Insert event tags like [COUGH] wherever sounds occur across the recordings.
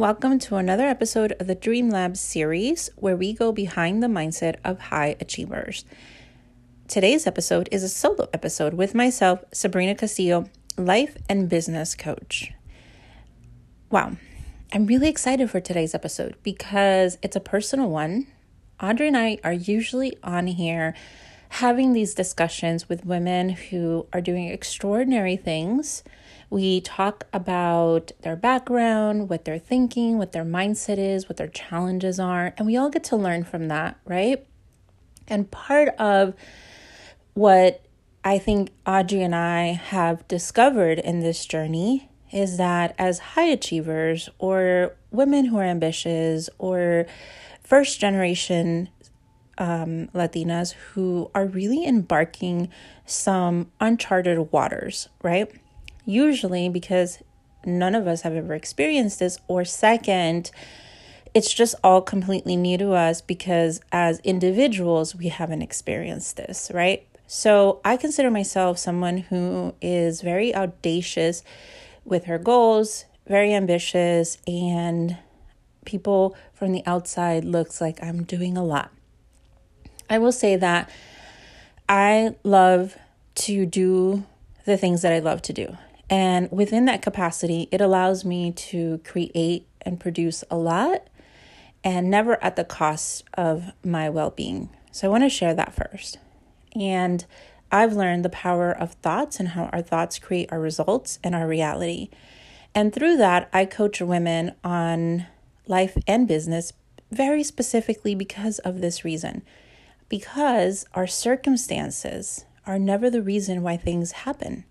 Welcome to another episode of the Dream Lab series where we go behind the mindset of high achievers. Today's episode is a solo episode with myself, Sabrina Castillo, life and business coach. Wow, I'm really excited for today's episode because it's a personal one. Audrey and I are usually on here having these discussions with women who are doing extraordinary things we talk about their background, what they're thinking, what their mindset is, what their challenges are, and we all get to learn from that, right? And part of what I think Audrey and I have discovered in this journey is that as high achievers or women who are ambitious or first generation um, Latinas who are really embarking some uncharted waters, right? Usually because none of us have ever experienced this, or second, it's just all completely new to us because as individuals, we haven't experienced this, right? So I consider myself someone who is very audacious with her goals, very ambitious, and people from the outside looks like I'm doing a lot. I will say that I love to do the things that I love to do. And within that capacity, it allows me to create and produce a lot and never at the cost of my well being. So I want to share that first. And I've learned the power of thoughts and how our thoughts create our results and our reality. And through that, I coach women on life and business very specifically because of this reason. Because our circumstances are never the reason why things happen.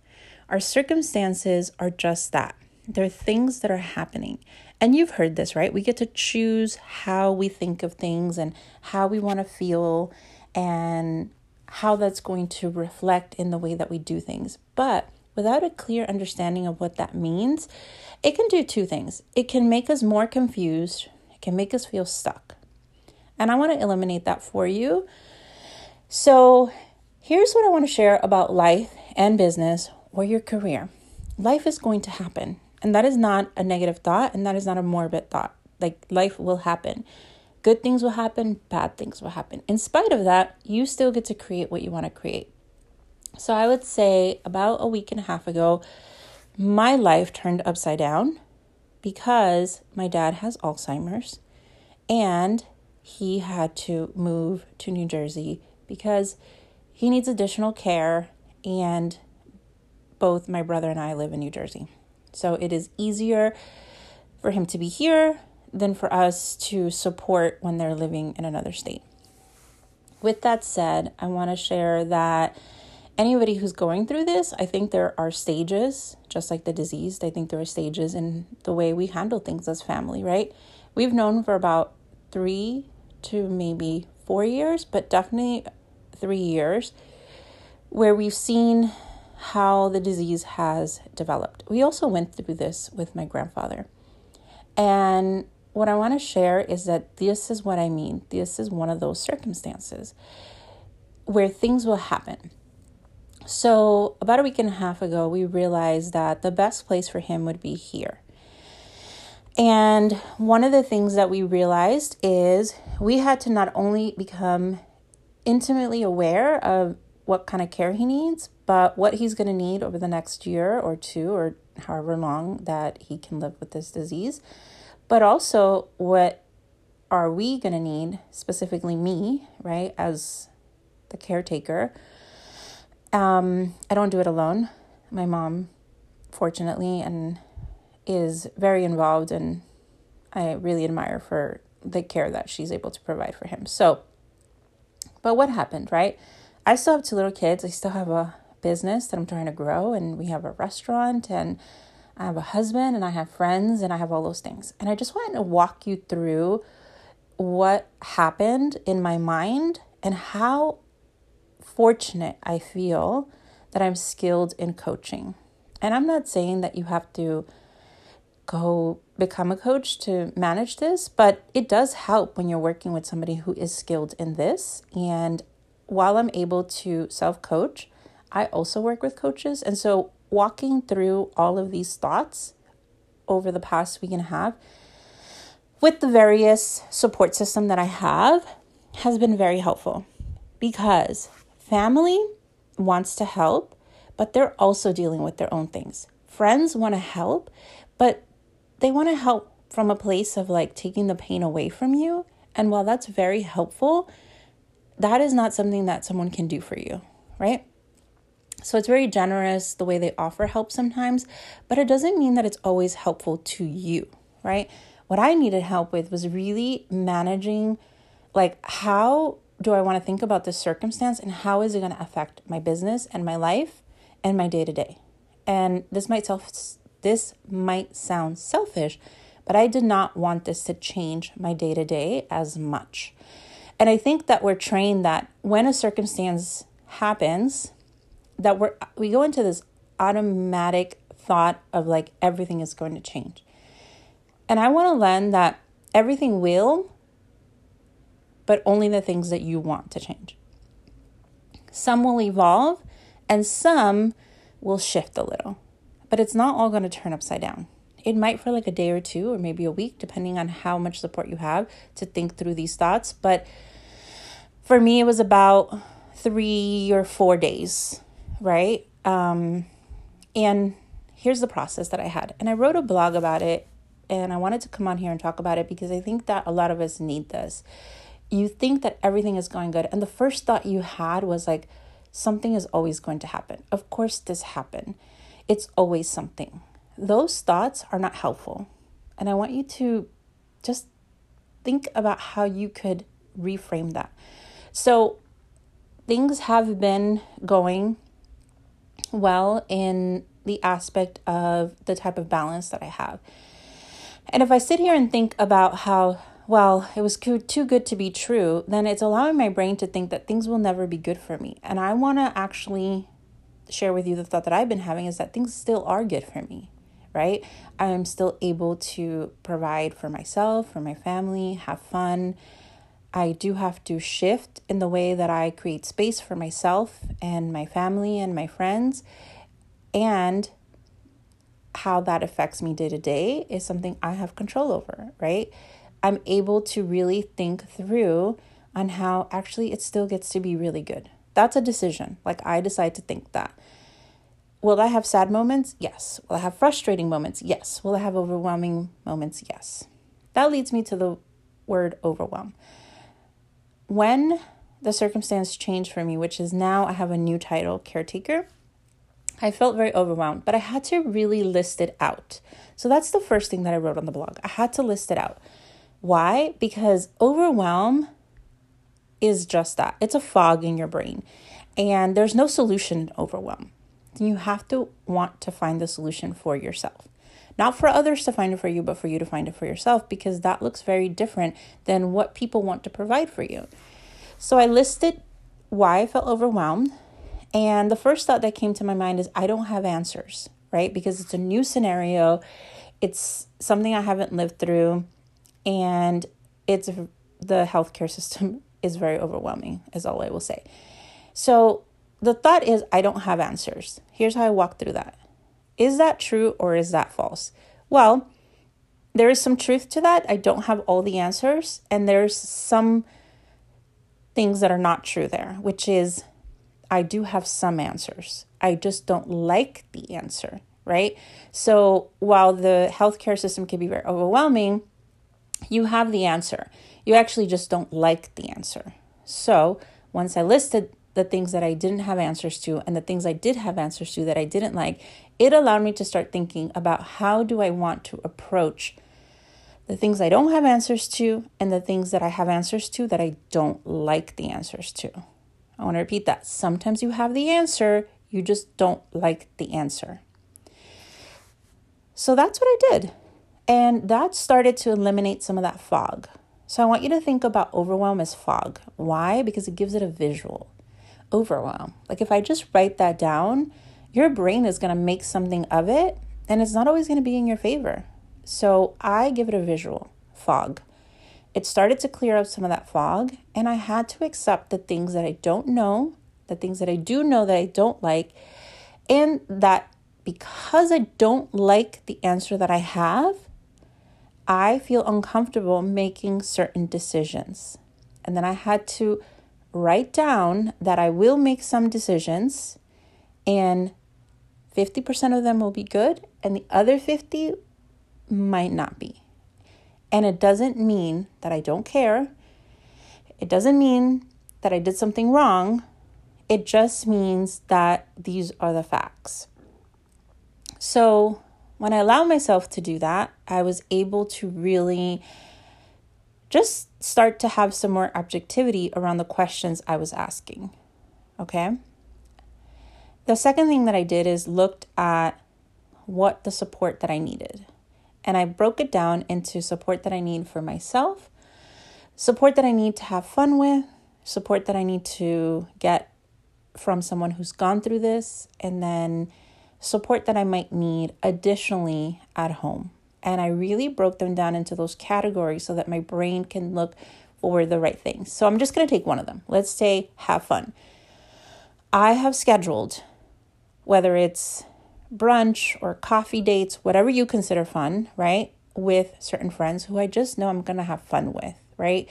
Our circumstances are just that. They're things that are happening. And you've heard this, right? We get to choose how we think of things and how we want to feel and how that's going to reflect in the way that we do things. But without a clear understanding of what that means, it can do two things. It can make us more confused, it can make us feel stuck. And I want to eliminate that for you. So, here's what I want to share about life and business or your career. Life is going to happen. And that is not a negative thought and that is not a morbid thought. Like life will happen. Good things will happen, bad things will happen. In spite of that, you still get to create what you want to create. So I would say about a week and a half ago, my life turned upside down because my dad has Alzheimer's and he had to move to New Jersey because he needs additional care and both my brother and I live in New Jersey. So it is easier for him to be here than for us to support when they're living in another state. With that said, I want to share that anybody who's going through this, I think there are stages, just like the disease. I think there are stages in the way we handle things as family, right? We've known for about three to maybe four years, but definitely three years, where we've seen how the disease has developed. We also went through this with my grandfather. And what I want to share is that this is what I mean. This is one of those circumstances where things will happen. So, about a week and a half ago, we realized that the best place for him would be here. And one of the things that we realized is we had to not only become intimately aware of what kind of care he needs, but what he's going to need over the next year or two or however long that he can live with this disease, but also what are we going to need, specifically me, right, as the caretaker. Um, I don't do it alone. My mom, fortunately, and is very involved, and I really admire for the care that she's able to provide for him. So, but what happened, right? I still have two little kids. I still have a business that I'm trying to grow, and we have a restaurant, and I have a husband, and I have friends, and I have all those things. And I just wanted to walk you through what happened in my mind and how fortunate I feel that I'm skilled in coaching. And I'm not saying that you have to go become a coach to manage this, but it does help when you're working with somebody who is skilled in this. And while I'm able to self coach, I also work with coaches. And so, walking through all of these thoughts over the past week and a half with the various support system that I have has been very helpful because family wants to help, but they're also dealing with their own things. Friends want to help, but they want to help from a place of like taking the pain away from you. And while that's very helpful, that is not something that someone can do for you, right? So it's very generous the way they offer help sometimes, but it doesn't mean that it's always helpful to you, right? What I needed help with was really managing like how do I want to think about this circumstance and how is it going to affect my business and my life and my day to day? And this might self this might sound selfish, but I did not want this to change my day to day as much. And I think that we're trained that when a circumstance happens, that we're we go into this automatic thought of like everything is going to change. And I want to learn that everything will, but only the things that you want to change. Some will evolve and some will shift a little, but it's not all going to turn upside down. It might for like a day or two or maybe a week, depending on how much support you have to think through these thoughts. But for me, it was about three or four days, right? Um, and here's the process that I had. And I wrote a blog about it and I wanted to come on here and talk about it because I think that a lot of us need this. You think that everything is going good, and the first thought you had was like, something is always going to happen. Of course, this happened. It's always something. Those thoughts are not helpful. And I want you to just think about how you could reframe that. So, things have been going well in the aspect of the type of balance that I have. And if I sit here and think about how, well, it was too good to be true, then it's allowing my brain to think that things will never be good for me. And I want to actually share with you the thought that I've been having is that things still are good for me, right? I am still able to provide for myself, for my family, have fun. I do have to shift in the way that I create space for myself and my family and my friends. And how that affects me day to day is something I have control over, right? I'm able to really think through on how actually it still gets to be really good. That's a decision. Like I decide to think that. Will I have sad moments? Yes. Will I have frustrating moments? Yes. Will I have overwhelming moments? Yes. That leads me to the word overwhelm. When the circumstance changed for me, which is now I have a new title, caretaker, I felt very overwhelmed, but I had to really list it out. So that's the first thing that I wrote on the blog. I had to list it out. Why? Because overwhelm is just that it's a fog in your brain, and there's no solution overwhelm. You have to want to find the solution for yourself. Not for others to find it for you, but for you to find it for yourself because that looks very different than what people want to provide for you. So I listed why I felt overwhelmed and the first thought that came to my mind is I don't have answers, right? Because it's a new scenario, it's something I haven't lived through, and it's the healthcare system [LAUGHS] is very overwhelming, is all I will say. So the thought is I don't have answers. Here's how I walk through that. Is that true or is that false? Well, there is some truth to that. I don't have all the answers, and there's some things that are not true there, which is I do have some answers. I just don't like the answer, right? So while the healthcare system can be very overwhelming, you have the answer. You actually just don't like the answer. So once I listed the things that I didn't have answers to and the things I did have answers to that I didn't like, it allowed me to start thinking about how do I want to approach the things I don't have answers to and the things that I have answers to that I don't like the answers to. I want to repeat that. Sometimes you have the answer, you just don't like the answer. So that's what I did. And that started to eliminate some of that fog. So I want you to think about overwhelm as fog. Why? Because it gives it a visual. Overwhelm. Like if I just write that down, your brain is going to make something of it and it's not always going to be in your favor. So I give it a visual fog it started to clear up some of that fog, and I had to accept the things that I don't know, the things that I do know that I don't like, and that because I don't like the answer that I have, I feel uncomfortable making certain decisions. And then I had to write down that I will make some decisions and 50% of them will be good and the other 50 might not be. And it doesn't mean that I don't care. It doesn't mean that I did something wrong. It just means that these are the facts. So, when I allowed myself to do that, I was able to really just start to have some more objectivity around the questions I was asking. Okay? The second thing that I did is looked at what the support that I needed. And I broke it down into support that I need for myself, support that I need to have fun with, support that I need to get from someone who's gone through this, and then support that I might need additionally at home. And I really broke them down into those categories so that my brain can look for the right things. So I'm just going to take one of them. Let's say have fun. I have scheduled, whether it's brunch or coffee dates, whatever you consider fun, right? With certain friends who I just know I'm going to have fun with, right?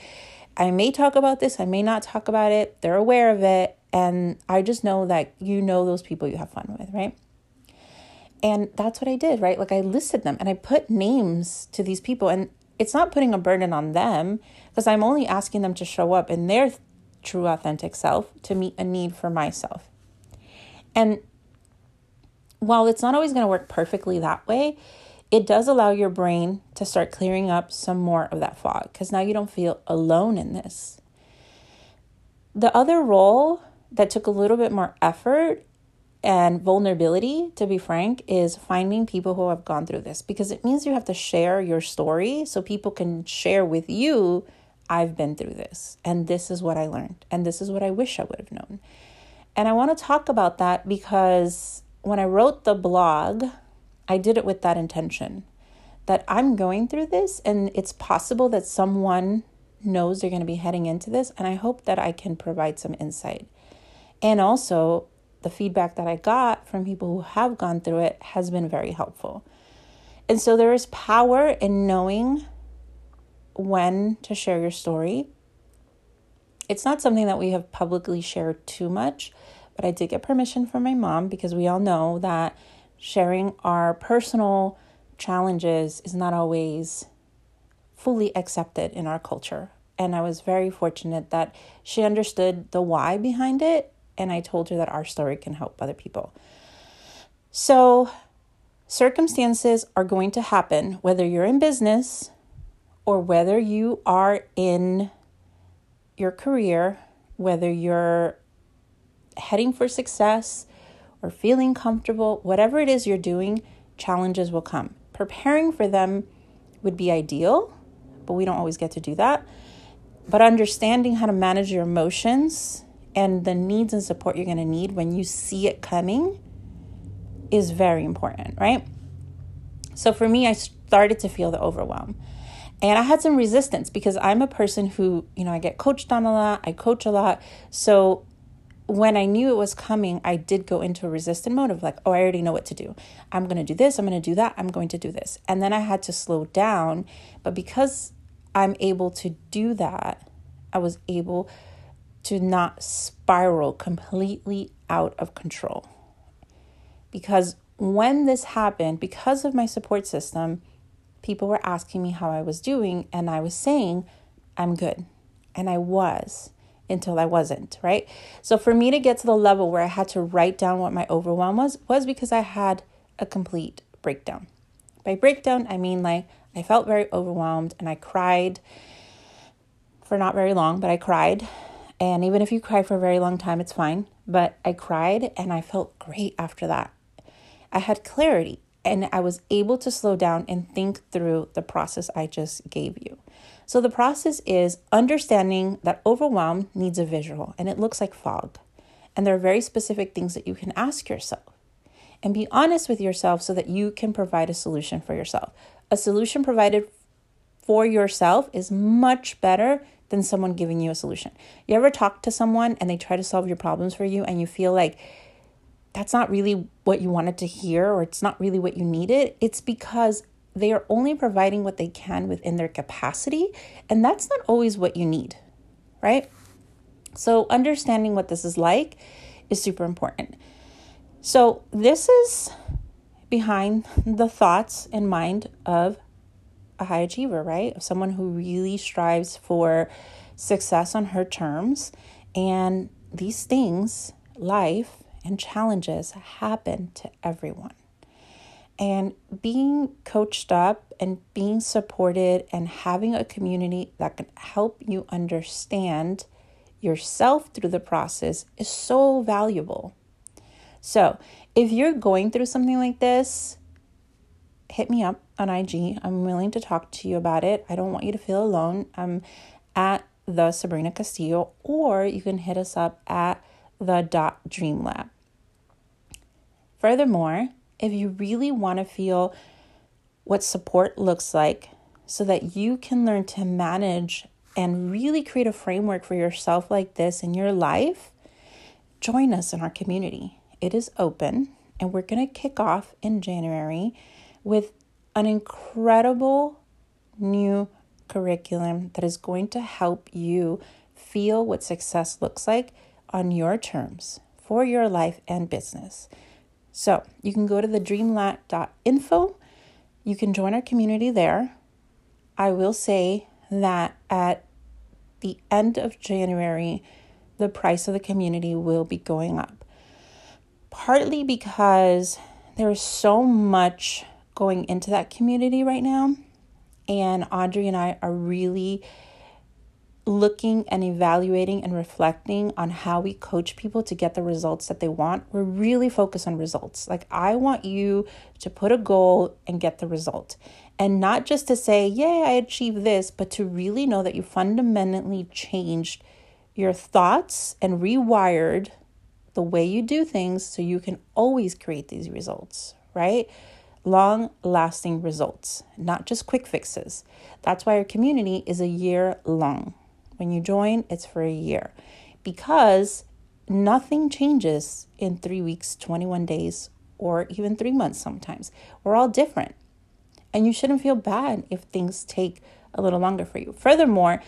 I may talk about this, I may not talk about it. They're aware of it. And I just know that you know those people you have fun with, right? And that's what I did, right? Like I listed them and I put names to these people. And it's not putting a burden on them because I'm only asking them to show up in their true, authentic self to meet a need for myself. And while it's not always going to work perfectly that way, it does allow your brain to start clearing up some more of that fog because now you don't feel alone in this. The other role that took a little bit more effort and vulnerability, to be frank, is finding people who have gone through this because it means you have to share your story so people can share with you, I've been through this and this is what I learned and this is what I wish I would have known. And I want to talk about that because when I wrote the blog, I did it with that intention that I'm going through this and it's possible that someone knows they're going to be heading into this and I hope that I can provide some insight. And also the feedback that I got from people who have gone through it has been very helpful. And so there is power in knowing when to share your story. It's not something that we have publicly shared too much, but I did get permission from my mom because we all know that sharing our personal challenges is not always fully accepted in our culture. And I was very fortunate that she understood the why behind it and I told her that our story can help other people. So, circumstances are going to happen whether you're in business or whether you are in your career, whether you're heading for success or feeling comfortable, whatever it is you're doing, challenges will come. Preparing for them would be ideal, but we don't always get to do that. But understanding how to manage your emotions and the needs and support you're going to need when you see it coming is very important, right? So for me, I started to feel the overwhelm. And I had some resistance because I'm a person who, you know, I get coached on a lot, I coach a lot. So when I knew it was coming, I did go into a resistant mode of like, oh, I already know what to do. I'm going to do this, I'm going to do that, I'm going to do this. And then I had to slow down. But because I'm able to do that, I was able to not spiral completely out of control. Because when this happened, because of my support system, people were asking me how I was doing, and I was saying, I'm good. And I was until I wasn't, right? So for me to get to the level where I had to write down what my overwhelm was, was because I had a complete breakdown. By breakdown, I mean like I felt very overwhelmed and I cried for not very long, but I cried and even if you cry for a very long time, it's fine. But I cried and I felt great after that. I had clarity and I was able to slow down and think through the process I just gave you. So, the process is understanding that overwhelm needs a visual and it looks like fog. And there are very specific things that you can ask yourself. And be honest with yourself so that you can provide a solution for yourself. A solution provided for yourself is much better than someone giving you a solution. You ever talk to someone and they try to solve your problems for you and you feel like that's not really what you wanted to hear or it's not really what you needed? It's because they are only providing what they can within their capacity, and that's not always what you need, right? So, understanding what this is like is super important. So, this is behind the thoughts and mind of a high achiever, right? Someone who really strives for success on her terms. And these things, life and challenges, happen to everyone. And being coached up and being supported and having a community that can help you understand yourself through the process is so valuable. So, if you're going through something like this, hit me up on IG. I'm willing to talk to you about it. I don't want you to feel alone. I'm at the Sabrina Castillo, or you can hit us up at the dot dream lab. Furthermore, if you really want to feel what support looks like so that you can learn to manage and really create a framework for yourself like this in your life, join us in our community. It is open, and we're going to kick off in January with an incredible new curriculum that is going to help you feel what success looks like on your terms for your life and business. So you can go to the dreamlab.info. You can join our community there. I will say that at the end of January, the price of the community will be going up. Partly because there is so much going into that community right now. And Audrey and I are really looking and evaluating and reflecting on how we coach people to get the results that they want, we're really focused on results. Like, I want you to put a goal and get the result. And not just to say, Yay, I achieved this, but to really know that you fundamentally changed your thoughts and rewired the way you do things so you can always create these results, right? Long lasting results, not just quick fixes. That's why our community is a year long. When you join, it's for a year because nothing changes in three weeks, 21 days, or even three months sometimes. We're all different. And you shouldn't feel bad if things take a little longer for you. Furthermore,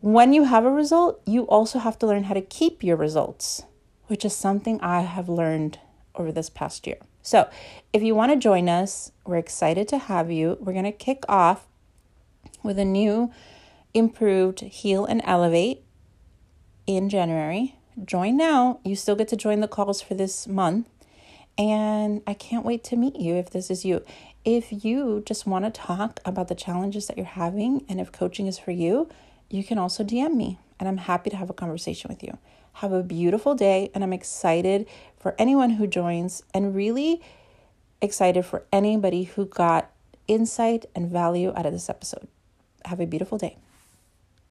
when you have a result, you also have to learn how to keep your results, which is something I have learned over this past year. So, if you want to join us, we're excited to have you. We're going to kick off with a new improved Heal and Elevate in January. Join now. You still get to join the calls for this month. And I can't wait to meet you if this is you. If you just want to talk about the challenges that you're having and if coaching is for you, you can also DM me and I'm happy to have a conversation with you. Have a beautiful day, and I'm excited for anyone who joins and really excited for anybody who got insight and value out of this episode. Have a beautiful day.